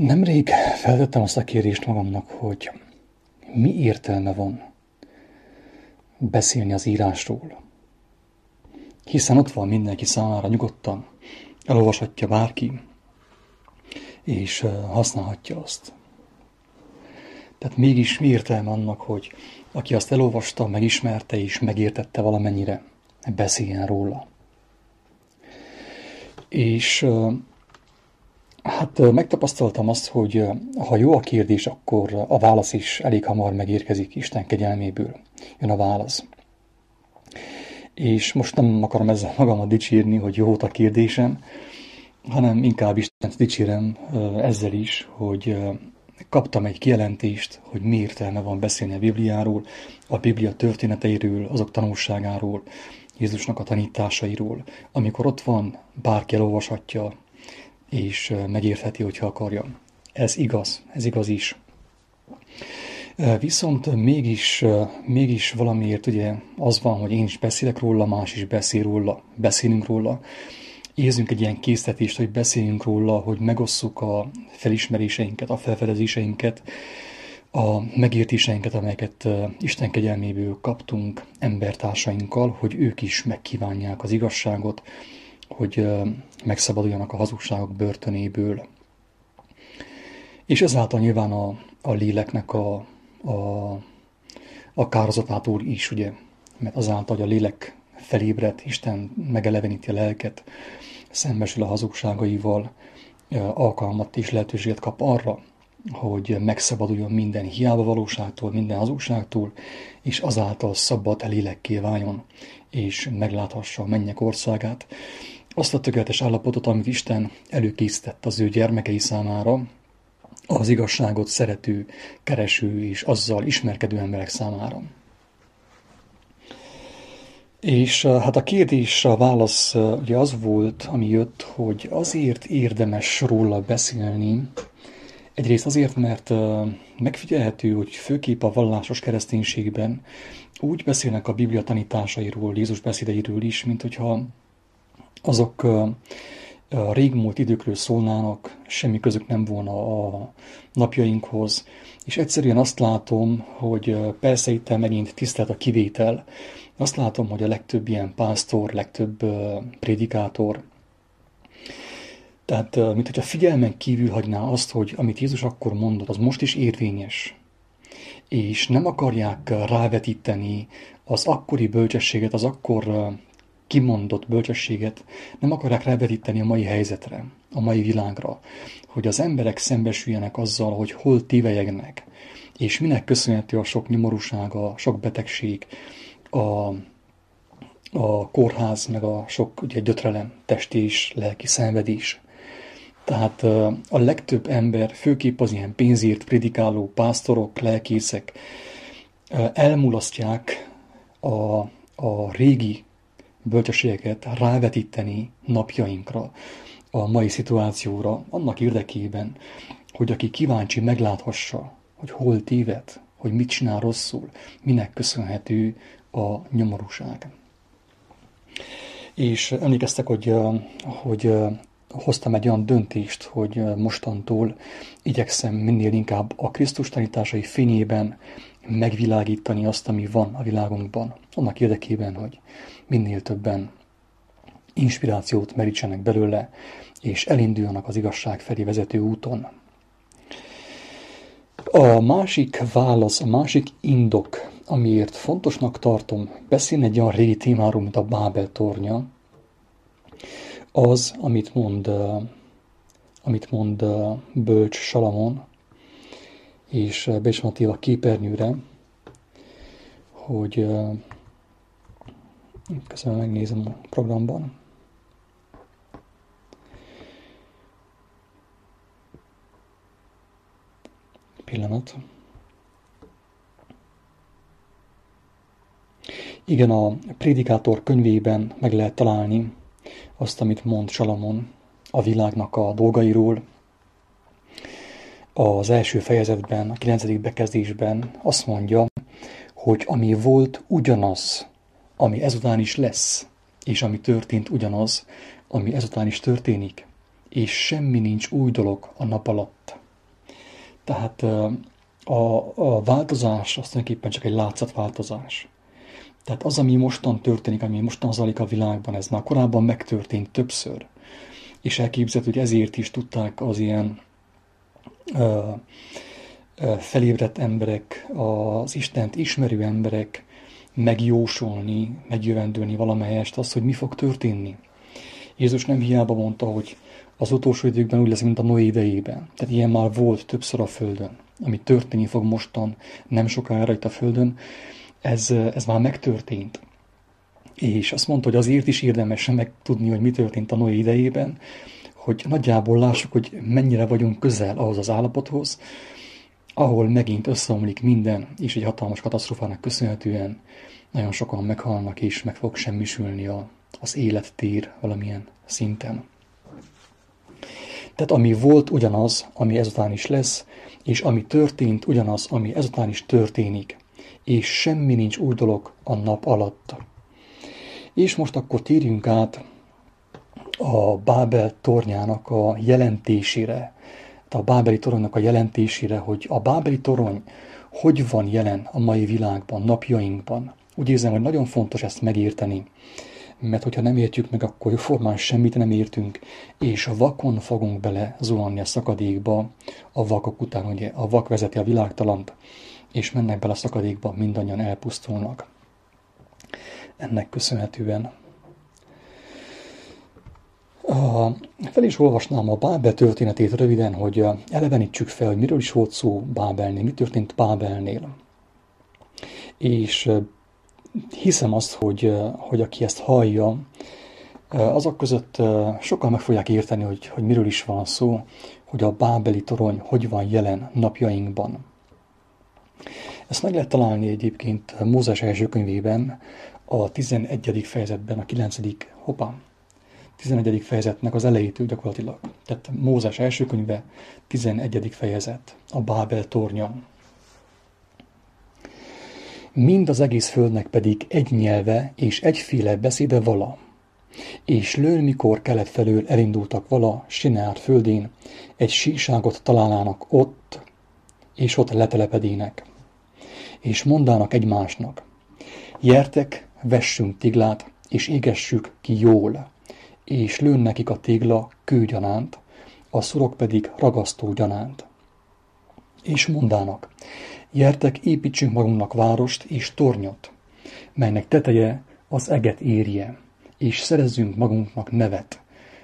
Nemrég feltettem azt a kérdést magamnak, hogy mi értelme van beszélni az írásról. Hiszen ott van mindenki számára nyugodtan, elolvashatja bárki, és használhatja azt. Tehát mégis mi értelme annak, hogy aki azt elolvasta, megismerte és megértette valamennyire, beszéljen róla. És Hát megtapasztaltam azt, hogy ha jó a kérdés, akkor a válasz is elég hamar megérkezik Isten kegyelméből. Jön a válasz. És most nem akarom ezzel magamat dicsérni, hogy jó volt a kérdésem, hanem inkább Isten dicsérem ezzel is, hogy kaptam egy kijelentést, hogy mi értelme van beszélni a Bibliáról, a Biblia történeteiről, azok tanulságáról, Jézusnak a tanításairól. Amikor ott van, bárki elolvashatja, és megértheti, hogyha akarja. Ez igaz, ez igaz is. Viszont mégis, mégis valamiért ugye az van, hogy én is beszélek róla, más is beszél róla, beszélünk róla. Érzünk egy ilyen késztetést, hogy beszéljünk róla, hogy megosszuk a felismeréseinket, a felfedezéseinket, a megértéseinket, amelyeket Isten kegyelméből kaptunk embertársainkkal, hogy ők is megkívánják az igazságot, hogy megszabaduljanak a hazugságok börtönéből. És ezáltal nyilván a, a léleknek a, a, a kározatától is, ugye, mert azáltal, hogy a lélek felébred, Isten megeleveníti a lelket, szembesül a hazugságaival, alkalmat és lehetőséget kap arra, hogy megszabaduljon minden hiába valóságtól, minden hazugságtól, és azáltal szabad lélekké váljon, és megláthassa a mennyek országát, azt a tökéletes állapotot, amit Isten előkészített az ő gyermekei számára, az igazságot szerető, kereső és azzal ismerkedő emberek számára. És hát a kérdés, a válasz ugye az volt, ami jött, hogy azért érdemes róla beszélni, egyrészt azért, mert megfigyelhető, hogy főképp a vallásos kereszténységben úgy beszélnek a Biblia tanításairól, Jézus beszédeiről is, mint hogyha azok a régmúlt időkről szólnának, semmi közük nem volna a napjainkhoz, és egyszerűen azt látom, hogy persze itt megint tisztelt a kivétel, azt látom, hogy a legtöbb ilyen pásztor, legtöbb prédikátor, tehát, mint hogyha figyelmen kívül hagyná azt, hogy amit Jézus akkor mondott, az most is érvényes. És nem akarják rávetíteni az akkori bölcsességet, az akkor kimondott bölcsességet nem akarják rávetíteni a mai helyzetre, a mai világra, hogy az emberek szembesüljenek azzal, hogy hol tévejegnek, és minek köszönhető a sok nyomorúság, a sok betegség, a, a kórház, meg a sok ugye, gyötrelem, testi és lelki szenvedés. Tehát a legtöbb ember, főképp az ilyen pénzért predikáló pásztorok, lelkészek elmulasztják a, a régi bölcsességeket rávetíteni napjainkra, a mai szituációra, annak érdekében, hogy aki kíváncsi megláthassa, hogy hol téved, hogy mit csinál rosszul, minek köszönhető a nyomorúság. És emlékeztek, hogy, hogy hoztam egy olyan döntést, hogy mostantól igyekszem minél inkább a Krisztus tanításai fényében megvilágítani azt, ami van a világunkban, annak érdekében, hogy minél többen inspirációt merítsenek belőle, és elinduljanak az igazság felé vezető úton. A másik válasz, a másik indok, amiért fontosnak tartom beszélni egy olyan régi témáról, mint a Bábel tornya, az, amit mond, amit mond Bölcs Salamon, és be is a képernyőre, hogy Köszönöm, megnézem a programban. Pillanat. Igen, a Prédikátor könyvében meg lehet találni azt, amit mond Salamon a világnak a dolgairól. Az első fejezetben, a kilencedik bekezdésben azt mondja, hogy ami volt, ugyanaz, ami ezután is lesz, és ami történt ugyanaz, ami ezután is történik, és semmi nincs új dolog a nap alatt. Tehát a, a változás az tulajdonképpen csak egy látszatváltozás. Tehát az, ami mostan történik, ami mostan zajlik a világban, ez már korábban megtörtént többször. És elképzelhető, hogy ezért is tudták az ilyen felébredt emberek, az Istent ismerő emberek megjósolni, megjövendőni valamelyest azt, hogy mi fog történni. Jézus nem hiába mondta, hogy az utolsó időkben úgy lesz, mint a Noé idejében. Tehát ilyen már volt többször a Földön. Ami történni fog mostan, nem sokára itt a Földön, ez, ez már megtörtént. És azt mondta, hogy azért is érdemes megtudni, hogy mi történt a Noé idejében, hogy nagyjából lássuk, hogy mennyire vagyunk közel ahhoz az állapothoz, ahol megint összeomlik minden, és egy hatalmas katasztrofának köszönhetően nagyon sokan meghalnak, és meg fog semmisülni a, az élettér valamilyen szinten. Tehát ami volt, ugyanaz, ami ezután is lesz, és ami történt, ugyanaz, ami ezután is történik. És semmi nincs új dolog a nap alatt. És most akkor térjünk át a Bábel tornyának a jelentésére, a Bábeli toronynak a jelentésére, hogy a Bábeli torony hogy van jelen a mai világban, napjainkban. Úgy érzem, hogy nagyon fontos ezt megérteni, mert hogyha nem értjük meg, akkor formán semmit nem értünk, és a vakon fogunk bele zuhanni a szakadékba, a vakok után, ugye a vak vezeti a világtalant, és mennek bele a szakadékba, mindannyian elpusztulnak. Ennek köszönhetően a, fel is olvasnám a Bábel történetét röviden, hogy elevenítsük fel, hogy miről is volt szó Bábelnél, mi történt Bábelnél. És hiszem azt, hogy, hogy aki ezt hallja, azok között sokan meg fogják érteni, hogy, hogy miről is van szó, hogy a bábeli torony hogy van jelen napjainkban. Ezt meg lehet találni egyébként Mózes első könyvében, a 11. fejezetben, a 9. hoppá, 11. fejezetnek az elejétől gyakorlatilag. Tehát Mózes első könyve, 11. fejezet, a Bábel tornya. Mind az egész földnek pedig egy nyelve és egyféle beszéde vala. És lőn, mikor kelet felől elindultak vala Sinár földén, egy síságot találnának ott, és ott letelepedének. És mondának egymásnak, jertek, vessünk tiglát, és égessük ki jól, és lőn nekik a tégla kőgyanánt, a szurok pedig ragasztó gyanánt. És mondának, Jertek, építsünk magunknak várost és tornyot, melynek teteje az eget érje, és szerezzünk magunknak nevet,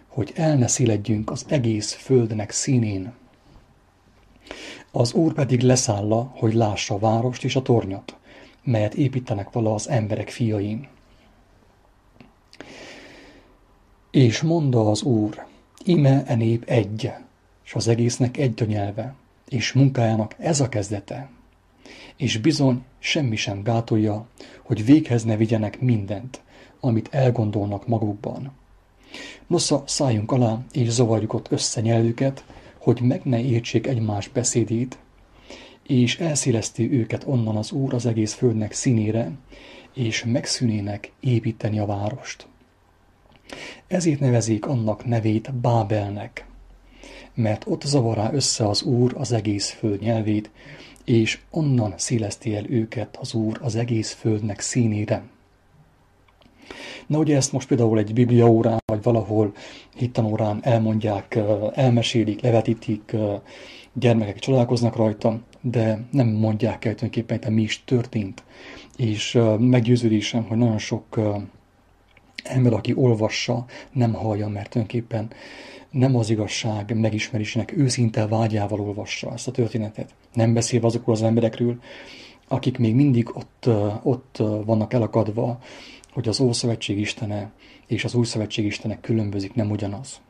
hogy el ne széledjünk az egész földnek színén. Az Úr pedig leszálla, hogy lássa a várost és a tornyot, melyet építenek vala az emberek fiain. És mondta az Úr, ime e nép egy, és az egésznek egy a és munkájának ez a kezdete, és bizony semmi sem gátolja, hogy véghez ne vigyenek mindent, amit elgondolnak magukban. Nosza szálljunk alá, és zavarjuk ott össze nyelvüket, hogy meg ne értsék egymás beszédét, és elszéleszti őket onnan az Úr az egész földnek színére, és megszűnének építeni a várost. Ezért nevezik annak nevét Bábelnek, mert ott zavará össze az Úr az egész föld nyelvét, és onnan széleszti el őket az Úr az egész földnek színére. Na ugye ezt most például egy bibliaórán, vagy valahol hittanórán elmondják, elmesélik, levetítik, gyermekek csodálkoznak rajta, de nem mondják el tulajdonképpen, hogy mi is történt. És meggyőződésem, hogy nagyon sok ember, aki olvassa, nem hallja, mert tulajdonképpen nem az igazság megismerésének őszinte vágyával olvassa ezt a történetet. Nem beszélve azokról az emberekről, akik még mindig ott, ott vannak elakadva, hogy az Ószövetség Istene és az Új Szövetség Istenek különbözik, nem ugyanaz.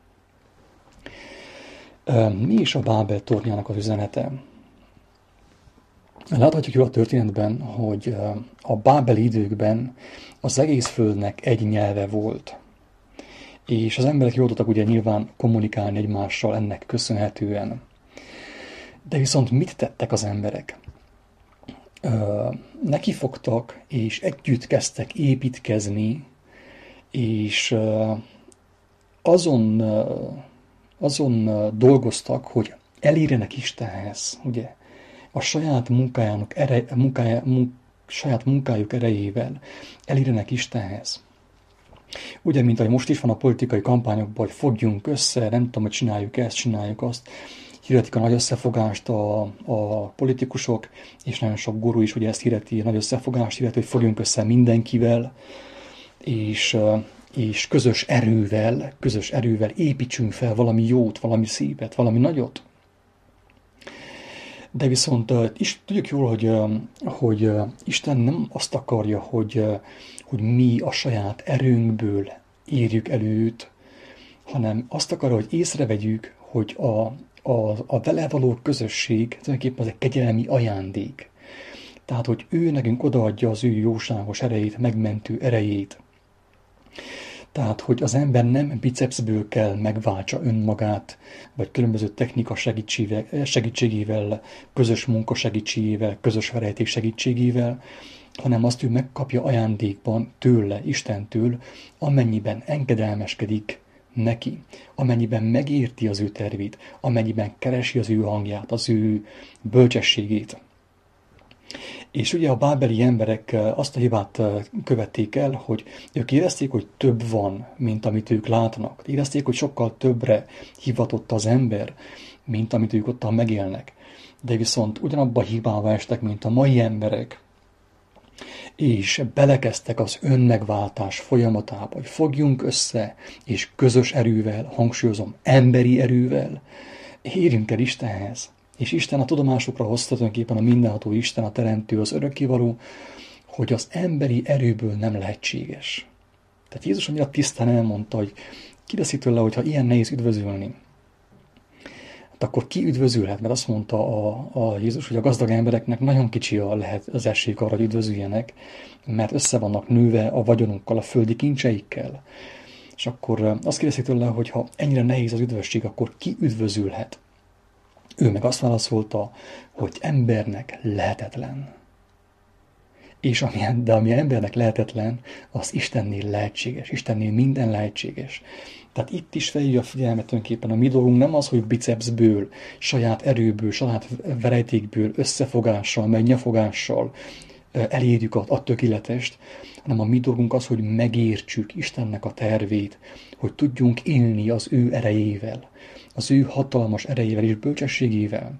Mi is a Bábel tornyának az üzenete? Láthatjuk a történetben, hogy a Bábeli időkben az egész földnek egy nyelve volt. És az emberek jól tudtak ugye nyilván kommunikálni egymással ennek köszönhetően. De viszont mit tettek az emberek? nekifogtak, és együtt kezdtek építkezni, és azon, azon dolgoztak, hogy elérjenek Istenhez, ugye, a saját munkájának ere, munkája, munk, saját munkájuk erejével elérjenek Istenhez. Ugye, mint ahogy most is van a politikai kampányokban, hogy fogjunk össze, nem tudom, hogy csináljuk ezt, csináljuk azt, hirdetik a nagy összefogást a, a politikusok, és nagyon sok guru is ugye ezt hirdeti, nagy összefogást hirdeti, hogy fogjunk össze mindenkivel, és, és közös erővel, közös erővel építsünk fel valami jót, valami szépet, valami nagyot. De viszont is tudjuk jól, hogy, hogy Isten nem azt akarja, hogy, hogy mi a saját erőnkből írjuk előt, hanem azt akarja, hogy észrevegyük, hogy a, a, a vele való közösség tulajdonképpen az egy kegyelmi ajándék. Tehát, hogy ő nekünk odaadja az ő jóságos erejét, megmentő erejét. Tehát, hogy az ember nem bicepsből kell megváltsa önmagát, vagy különböző technika segítségével, közös munka segítségével, közös verejték segítségével, hanem azt ő megkapja ajándékban tőle, Istentől, amennyiben engedelmeskedik neki, amennyiben megérti az ő tervét, amennyiben keresi az ő hangját, az ő bölcsességét. És ugye a bábeli emberek eh, azt a hibát eh, követték el, hogy ők érezték, hogy több van, mint amit ők látnak. Érezték, hogy sokkal többre hivatott az ember, mint amit ők ottan megélnek. De viszont ugyanabba hibába estek, mint a mai emberek, és belekeztek az önmegváltás folyamatába, hogy fogjunk össze, és közös erővel, hangsúlyozom, emberi erővel, érjünk el Istenhez. És Isten a tudomásokra hozta tulajdonképpen a mindenható Isten, a teremtő, az örökkivaló, hogy az emberi erőből nem lehetséges. Tehát Jézus annyira tisztán elmondta, hogy kérdezik tőle, hogyha ilyen nehéz üdvözölni, hát akkor ki üdvözülhet? Mert azt mondta a, a Jézus, hogy a gazdag embereknek nagyon kicsi a lehet az esélyük arra, hogy üdvözüljenek, mert össze vannak nőve a vagyonunkkal, a földi kincseikkel. És akkor azt kérdezik tőle, hogy ha ennyire nehéz az üdvösség, akkor ki üdvözülhet? Ő meg azt válaszolta, hogy embernek lehetetlen. És ami, de ami embernek lehetetlen, az Istennél lehetséges. Istennél minden lehetséges. Tehát itt is felhívja a figyelmet tulajdonképpen a mi dolgunk nem az, hogy bicepsből, saját erőből, saját verejtékből, összefogással, megnyafogással elérjük a, a tökéletest, hanem a mi dolgunk az, hogy megértsük Istennek a tervét, hogy tudjunk élni az ő erejével, az ő hatalmas erejével és bölcsességével,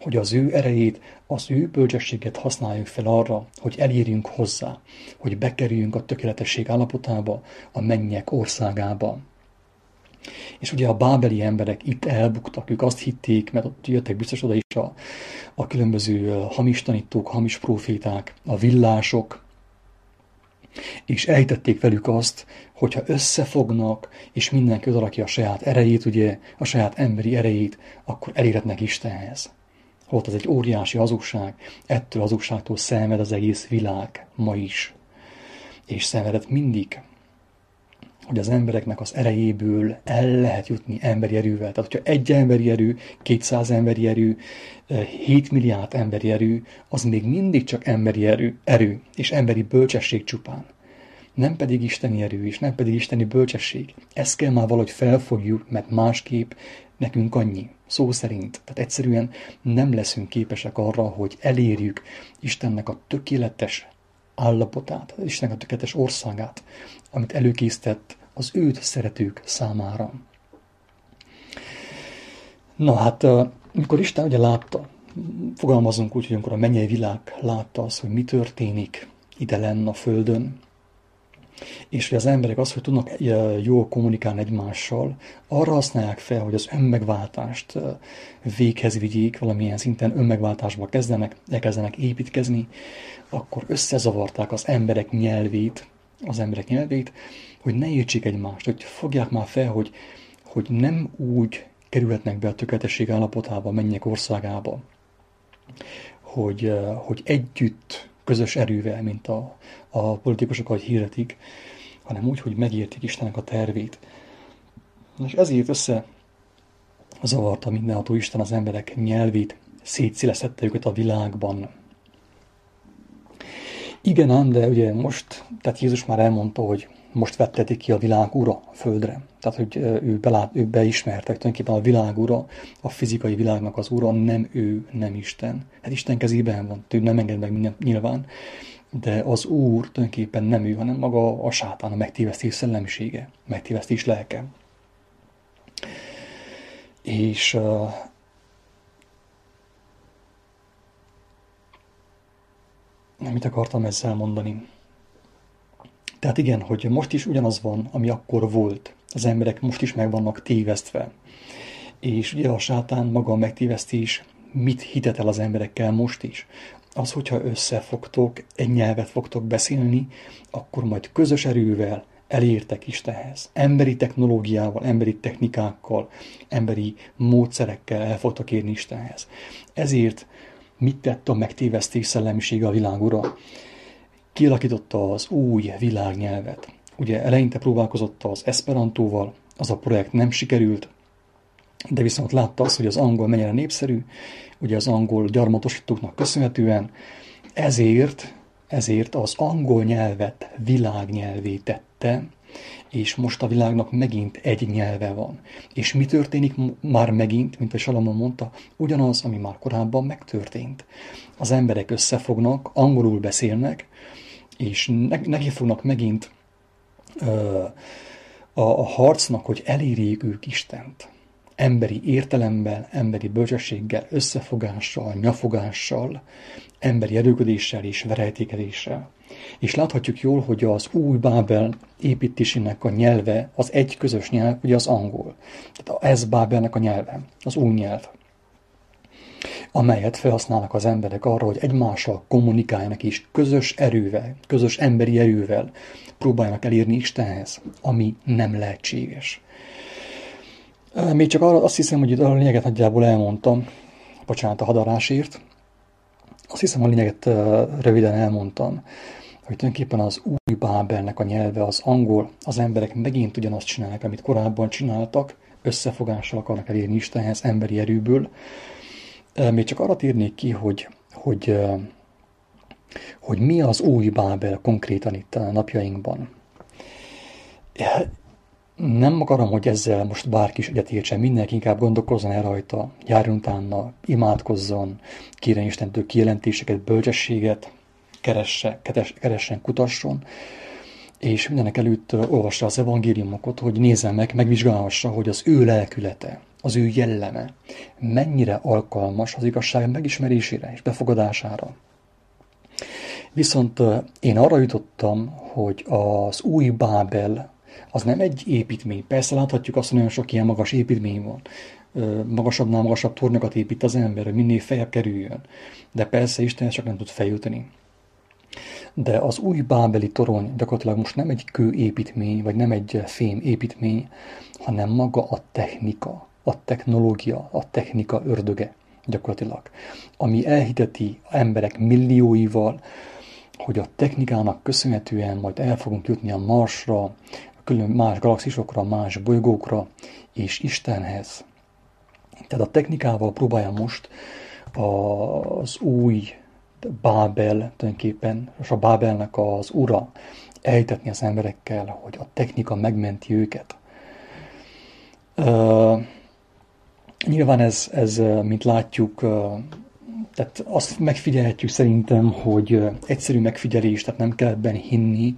hogy az ő erejét, az ő bölcsességet használjuk fel arra, hogy elérjünk hozzá, hogy bekerüljünk a tökéletesség állapotába, a mennyek országába. És ugye a bábeli emberek itt elbuktak, ők azt hitték, mert ott jöttek biztos oda is a, a különböző hamis tanítók, hamis proféták, a villások, és elhitették velük azt, hogyha összefognak, és mindenki odarakja a saját erejét, ugye, a saját emberi erejét, akkor elérhetnek Istenhez. Volt az egy óriási hazugság, ettől hazugságtól szenved az egész világ ma is. És szenvedett mindig, hogy az embereknek az erejéből el lehet jutni emberi erővel. Tehát, hogyha egy emberi erő, 200 emberi erő, 7 milliárd emberi erő, az még mindig csak emberi erő, erő és emberi bölcsesség csupán. Nem pedig isteni erő, és nem pedig isteni bölcsesség. Ezt kell már valahogy felfogjuk, mert másképp nekünk annyi. Szó szerint. Tehát egyszerűen nem leszünk képesek arra, hogy elérjük Istennek a tökéletes állapotát, Istennek a tökéletes országát, amit előkészített az őt szeretők számára. Na hát, amikor Isten ugye látta, fogalmazunk úgy, hogy amikor a mennyei világ látta azt, hogy mi történik ide lenne a Földön, és hogy az emberek az, hogy tudnak jól kommunikálni egymással, arra használják fel, hogy az önmegváltást véghez vigyék, valamilyen szinten önmegváltásba kezdenek, elkezdenek építkezni, akkor összezavarták az emberek nyelvét, az emberek nyelvét, hogy ne értsék egymást, hogy fogják már fel, hogy, hogy nem úgy kerülhetnek be a tökéletesség állapotába, menjek országába, hogy, hogy együtt közös erővel, mint a, a politikusok, ahogy hirdetik, hanem úgy, hogy megértik Istennek a tervét. És ezért össze zavarta mindenható Isten az emberek nyelvét, szétszilesztette őket a világban. Igen ám, de ugye most, tehát Jézus már elmondta, hogy most vettetik ki a világ ura a földre. Tehát, hogy ő, belát, ő beismerte, hogy tulajdonképpen a világ ura, a fizikai világnak az ura nem ő, nem Isten. Hát Isten kezében van, ő nem enged meg mindent nyilván, de az Úr tulajdonképpen nem ő, hanem maga a sátán, a megtévesztés szellemisége, megtévesztés lelke. És mit akartam ezzel mondani? Tehát igen, hogy most is ugyanaz van, ami akkor volt. Az emberek most is meg vannak tévesztve. És ugye a sátán maga a megtévesztés mit hitetel az emberekkel most is? Az, hogyha összefogtok, egy nyelvet fogtok beszélni, akkor majd közös erővel elértek Istenhez. Emberi technológiával, emberi technikákkal, emberi módszerekkel el fogtok érni Istenhez. Ezért mit tett a megtévesztés szellemisége a világura? kialakította az új világnyelvet. Ugye eleinte próbálkozott az Esperantóval, az a projekt nem sikerült, de viszont látta azt, hogy az angol mennyire népszerű, ugye az angol gyarmatosítóknak köszönhetően, ezért, ezért az angol nyelvet világnyelvé tette, és most a világnak megint egy nyelve van. És mi történik már megint, mint a Salamon mondta, ugyanaz, ami már korábban megtörtént. Az emberek összefognak, angolul beszélnek, és neki fognak megint ö, a, a harcnak, hogy elérjék ők Istent. Emberi értelemmel, emberi bölcsességgel, összefogással, nyafogással, emberi erőködéssel és verejtékedéssel. És láthatjuk jól, hogy az új Bábel építésének a nyelve, az egy közös nyelv, ugye az angol. Tehát ez Bábelnek a nyelve, az új nyelv amelyet felhasználnak az emberek arra, hogy egymással kommunikáljanak és közös erővel, közös emberi erővel próbáljanak elérni Istenhez, ami nem lehetséges. Még csak arra, azt hiszem, hogy itt a lényeget nagyjából elmondtam, bocsánat a hadarásért, azt hiszem a lényeget röviden elmondtam, hogy tulajdonképpen az új Bábelnek a nyelve az angol, az emberek megint ugyanazt csinálják, amit korábban csináltak, összefogással akarnak elérni Istenhez emberi erőből, még csak arra térnék ki, hogy, hogy, hogy mi az új Bábel konkrétan itt a napjainkban. Nem akarom, hogy ezzel most bárki is egyetértsen, mindenki inkább gondolkozzon el rajta, járjon utána, imádkozzon, kérjen Istentől kijelentéseket, bölcsességet, keresse, keressen, kutasson, és mindenek előtt olvassa az evangéliumokat, hogy nézze meg, megvizsgálhassa, hogy az ő lelkülete, az ő jelleme mennyire alkalmas az igazság megismerésére és befogadására. Viszont én arra jutottam, hogy az új Bábel az nem egy építmény. Persze láthatjuk azt, hogy nagyon sok ilyen magas építmény van. Magasabbnál magasabb tornyokat épít az ember, hogy minél feljebb kerüljön. De persze Isten csak nem tud feljutni. De az új bábeli torony gyakorlatilag most nem egy kőépítmény, vagy nem egy fém építmény, hanem maga a technika, a technológia, a technika ördöge gyakorlatilag, ami elhiteti emberek millióival, hogy a technikának köszönhetően majd el fogunk jutni a Marsra, külön más galaxisokra, más bolygókra és Istenhez. Tehát a technikával próbálja most az új Bábel tulajdonképpen, és a Bábelnek az ura elhitetni az emberekkel, hogy a technika megmenti őket. Nyilván ez, ez, mint látjuk, tehát azt megfigyelhetjük szerintem, hogy egyszerű megfigyelés, tehát nem kell ebben hinni,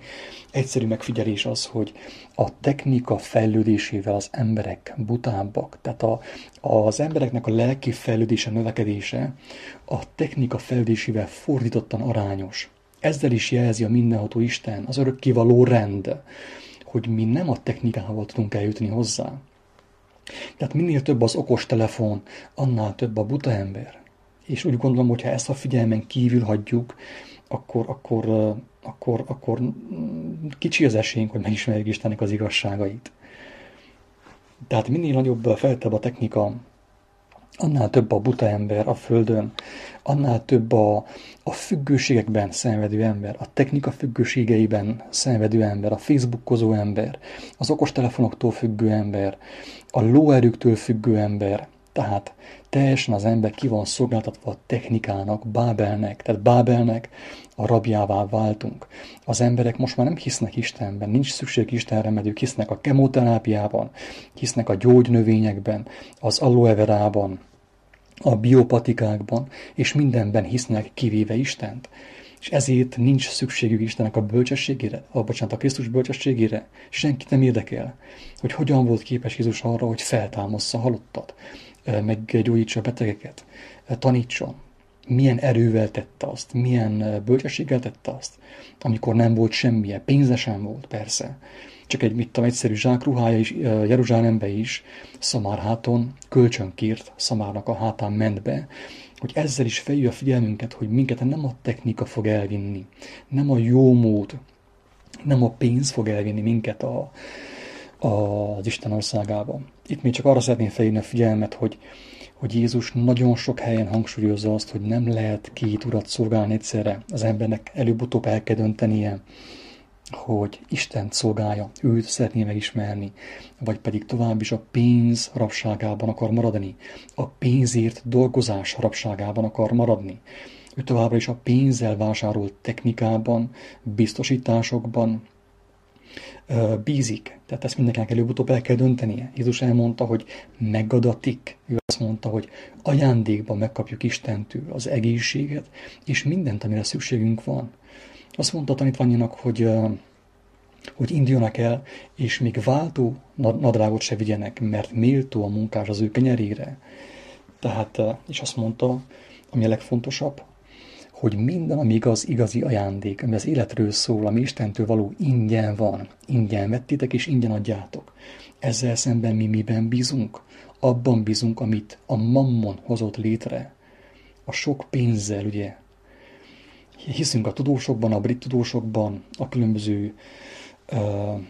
egyszerű megfigyelés az, hogy a technika fejlődésével az emberek butábbak. Tehát a, az embereknek a lelki fejlődése, növekedése a technika fejlődésével fordítottan arányos. Ezzel is jelzi a mindenható Isten, az örökkivaló rend, hogy mi nem a technikával tudunk eljutni hozzá, tehát minél több az okos telefon, annál több a buta ember. És úgy gondolom, hogy ha ezt a figyelmen kívül hagyjuk, akkor, akkor, akkor, akkor kicsi az esélyünk, hogy megismerjük Istennek az igazságait. Tehát minél nagyobb, feltebb a technika, annál több a buta ember a Földön, annál több a, a függőségekben szenvedő ember, a technika függőségeiben szenvedő ember, a facebookozó ember, az okostelefonoktól függő ember, a lóerőktől függő ember. Tehát teljesen az ember ki van szolgáltatva a technikának, Bábelnek, tehát Bábelnek a rabjává váltunk. Az emberek most már nem hisznek Istenben, nincs szükség Istenre, mert ők hisznek a kemoterápiában, hisznek a gyógynövényekben, az aloe verában, a biopatikákban, és mindenben hisznek, kivéve Istent. És ezért nincs szükségük Istennek a bölcsességére, a, bocsánat, a Krisztus bölcsességére. Senkit nem érdekel, hogy hogyan volt képes Jézus arra, hogy feltámassza halottat, meggyógyítsa a betegeket, tanítson. Milyen erővel tette azt, milyen bölcsességgel tette azt, amikor nem volt semmilyen, pénze sem volt, persze. Csak egy, mit tudom, egyszerű zsákruhája is Jeruzsálembe is, Szamárháton kölcsönkért, Szamárnak a hátán ment be, hogy ezzel is feljön a figyelmünket, hogy minket nem a technika fog elvinni, nem a jó mód, nem a pénz fog elvinni minket a, a, az Isten országába. Itt még csak arra szeretném felhívni a figyelmet, hogy, hogy Jézus nagyon sok helyen hangsúlyozza azt, hogy nem lehet két urat szolgálni egyszerre. Az embernek előbb-utóbb el kell döntenie, hogy Isten szolgálja, őt szeretné megismerni, vagy pedig tovább is a pénz rabságában akar maradni, a pénzért dolgozás rabságában akar maradni. Ő továbbra is a pénzzel vásárolt technikában, biztosításokban bízik. Tehát ezt mindenkinek előbb-utóbb el kell döntenie. Jézus elmondta, hogy megadatik. Ő azt mondta, hogy ajándékban megkapjuk Istentől az egészséget, és mindent, amire szükségünk van. Azt mondta tanítványának, hogy, hogy induljanak el, és még váltó nadrágot se vigyenek, mert méltó a munkás az ő kenyerére. Tehát, és azt mondta, ami a legfontosabb, hogy minden, ami igaz, igazi ajándék, ami az életről szól, ami Istentől való, ingyen van. Ingyen vettitek, és ingyen adjátok. Ezzel szemben mi miben bízunk? Abban bízunk, amit a mammon hozott létre. A sok pénzzel, ugye, hiszünk a tudósokban, a brit tudósokban, a különböző uh,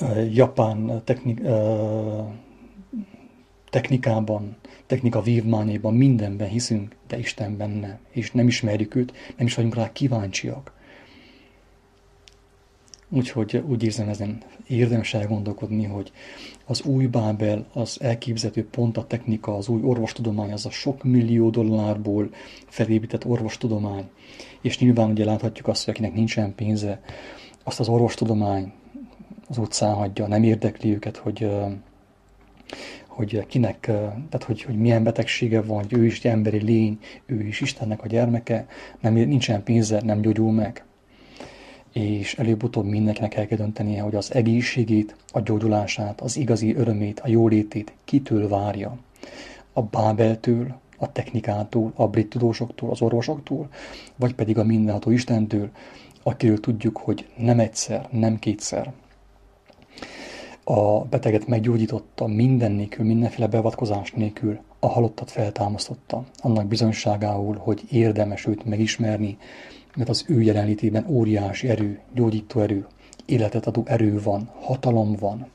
uh, japán technik, uh, technikában, technika vívmányában, mindenben hiszünk, de Istenben nem. És nem ismerjük őt, nem is vagyunk rá kíváncsiak. Úgyhogy úgy érzem ezen érdemes elgondolkodni, hogy az új Bábel, az elképzelhető pont a technika, az új orvostudomány, az a sok millió dollárból felépített orvostudomány. És nyilván ugye láthatjuk azt, hogy akinek nincsen pénze, azt az orvostudomány az utcán hagyja, nem érdekli őket, hogy hogy kinek, tehát hogy, hogy milyen betegsége van, hogy ő is emberi lény, ő is Istennek a gyermeke, nem, nincsen pénze, nem gyógyul meg és előbb-utóbb mindenkinek el kell döntenie, hogy az egészségét, a gyógyulását, az igazi örömét, a jólétét kitől várja. A Bábeltől, a technikától, a brit tudósoktól, az orvosoktól, vagy pedig a mindenható Istentől, akiről tudjuk, hogy nem egyszer, nem kétszer. A beteget meggyógyította minden nélkül, mindenféle beavatkozás nélkül, a halottat feltámasztotta, annak bizonyságául, hogy érdemes őt megismerni, mert az ő jelenlétében óriási erő, gyógyító erő, életet adó erő van, hatalom van.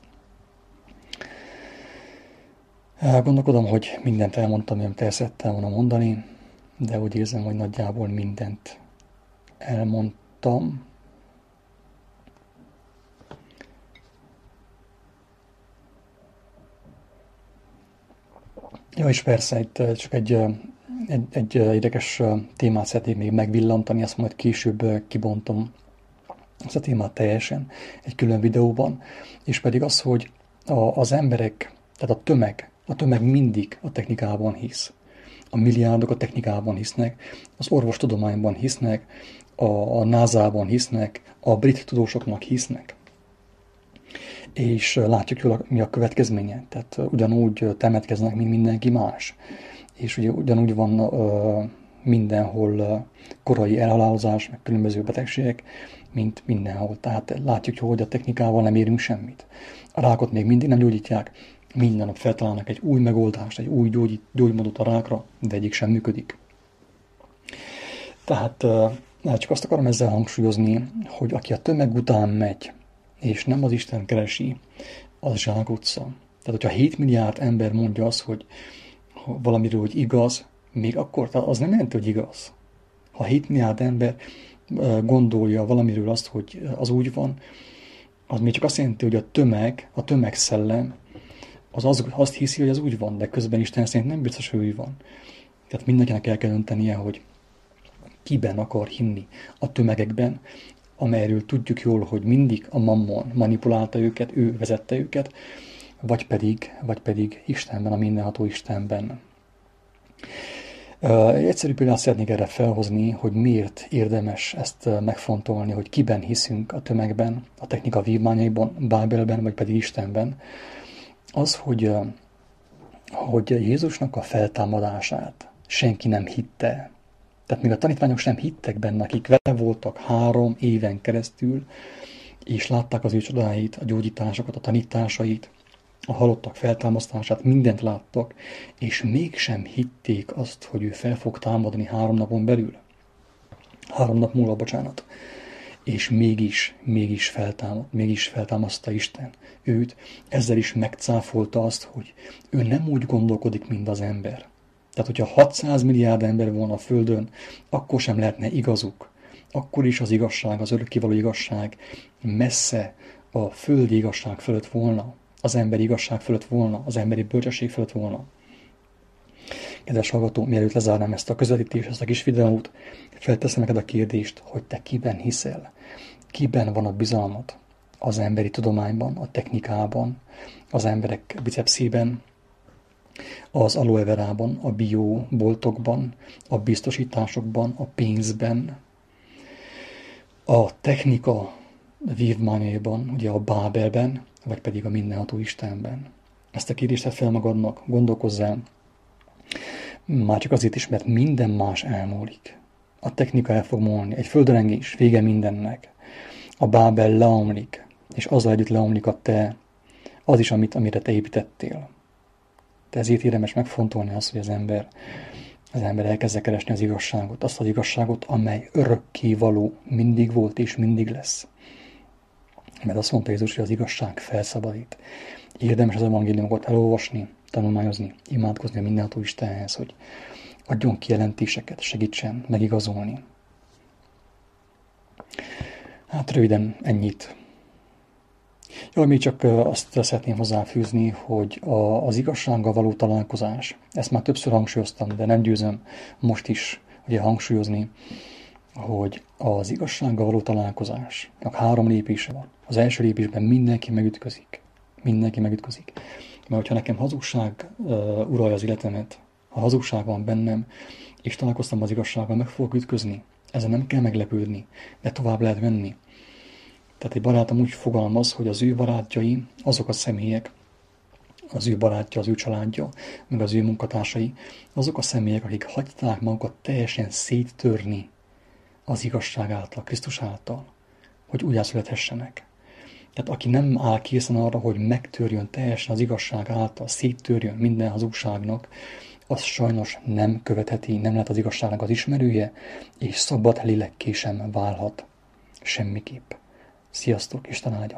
Gondolkodom, hogy mindent elmondtam, amit el szerettem volna mondani, de úgy érzem, hogy nagyjából mindent elmondtam. Ja, és persze, itt csak egy egy, egy érdekes témát szeretnék még megvillantani, azt majd később kibontom ezt a témát teljesen egy külön videóban, és pedig az, hogy a, az emberek, tehát a tömeg, a tömeg mindig a technikában hisz. A milliárdok a technikában hisznek, az orvostudományban hisznek, a, a NASA-ban hisznek, a brit tudósoknak hisznek. És látjuk jól, mi a következménye. Tehát ugyanúgy temetkeznek, mint mindenki más és ugye ugyanúgy van uh, mindenhol korai elhalálozás, meg különböző betegségek, mint mindenhol. Tehát látjuk, hogy a technikával nem érünk semmit. A rákot még mindig nem gyógyítják, minden nap feltalálnak egy új megoldást, egy új gyógy, gyógymódot a rákra, de egyik sem működik. Tehát uh, csak azt akarom ezzel hangsúlyozni, hogy aki a tömeg után megy, és nem az Isten keresi, az zsákutca. Tehát, hogyha 7 milliárd ember mondja azt, hogy valamiről, hogy igaz, még akkor az nem jelenti, hogy igaz. Ha 7 milliárd ember gondolja valamiről azt, hogy az úgy van, az még csak azt jelenti, hogy a tömeg, a tömegszellem az, az azt hiszi, hogy ez úgy van, de közben Isten szerint nem biztos, hogy úgy van. Tehát mindenkinek el kell döntenie, hogy kiben akar hinni. A tömegekben, amelyről tudjuk jól, hogy mindig a mammon manipulálta őket, ő vezette őket, vagy pedig, vagy pedig Istenben, a mindenható Istenben. Egy egyszerű példát szeretnék erre felhozni, hogy miért érdemes ezt megfontolni, hogy kiben hiszünk a tömegben, a technika vívmányaiban, Bábelben, vagy pedig Istenben. Az, hogy, hogy Jézusnak a feltámadását senki nem hitte. Tehát még a tanítványok sem hittek benne, akik vele voltak három éven keresztül, és látták az ő csodáit, a gyógyításokat, a tanításait, a halottak feltámasztását, mindent láttak, és mégsem hitték azt, hogy ő fel fog támadni három napon belül. Három nap múlva, bocsánat. És mégis, mégis feltámad, mégis feltámaszta Isten őt, ezzel is megcáfolta azt, hogy ő nem úgy gondolkodik, mint az ember. Tehát, hogyha 600 milliárd ember volna a Földön, akkor sem lehetne igazuk. Akkor is az igazság, az örökkévaló igazság messze a földi igazság fölött volna az emberi igazság fölött volna, az emberi bölcsesség fölött volna. Kedves hallgató, mielőtt lezárnám ezt a közvetítést, ezt a kis videót, felteszem neked a kérdést, hogy te kiben hiszel, kiben van a bizalmat az emberi tudományban, a technikában, az emberek bicepszében, az aloe verában, a bioboltokban, a biztosításokban, a pénzben, a technika vívmányaiban, ugye a Bábelben, vagy pedig a mindenható Istenben? Ezt a kérdést fel magadnak, gondolkozzál. Már csak azért is, mert minden más elmúlik. A technika el fog múlni, egy földrengés, vége mindennek. A Bábel leomlik, és azzal együtt leomlik a te, az is, amit, amire te építettél. De ezért érdemes megfontolni azt, hogy az ember, az ember elkezdje keresni az igazságot, azt az igazságot, amely örökké való, mindig volt és mindig lesz. Mert azt mondta Jézus, hogy az igazság felszabadít. Érdemes az evangéliumokat elolvasni, tanulmányozni, imádkozni a mindenható Istenhez, hogy adjon kijelentéseket, segítsen megigazolni. Hát röviden ennyit. Jó, még csak azt szeretném hozzáfűzni, hogy a, az igazsággal való találkozás, ezt már többször hangsúlyoztam, de nem győzöm most is ugye hangsúlyozni, hogy az igazsággal való találkozásnak három lépése van. Az első lépésben mindenki megütközik. Mindenki megütközik. Mert hogyha nekem hazugság uh, uralja az életemet, ha hazugság van bennem, és találkoztam az igazsággal, meg fogok ütközni. Ezzel nem kell meglepődni, de tovább lehet menni. Tehát egy barátom úgy fogalmaz, hogy az ő barátjai azok a személyek, az ő barátja, az ő családja, meg az ő munkatársai, azok a személyek, akik hagyták magukat teljesen széttörni az igazság által, Krisztus által, hogy újjászülethessenek. Tehát aki nem áll készen arra, hogy megtörjön teljesen az igazság által, széttörjön minden hazugságnak, az sajnos nem követheti, nem lehet az igazságnak az ismerője, és szabad lélekké sem válhat. Semmiképp. Sziasztok, Isten áldjon!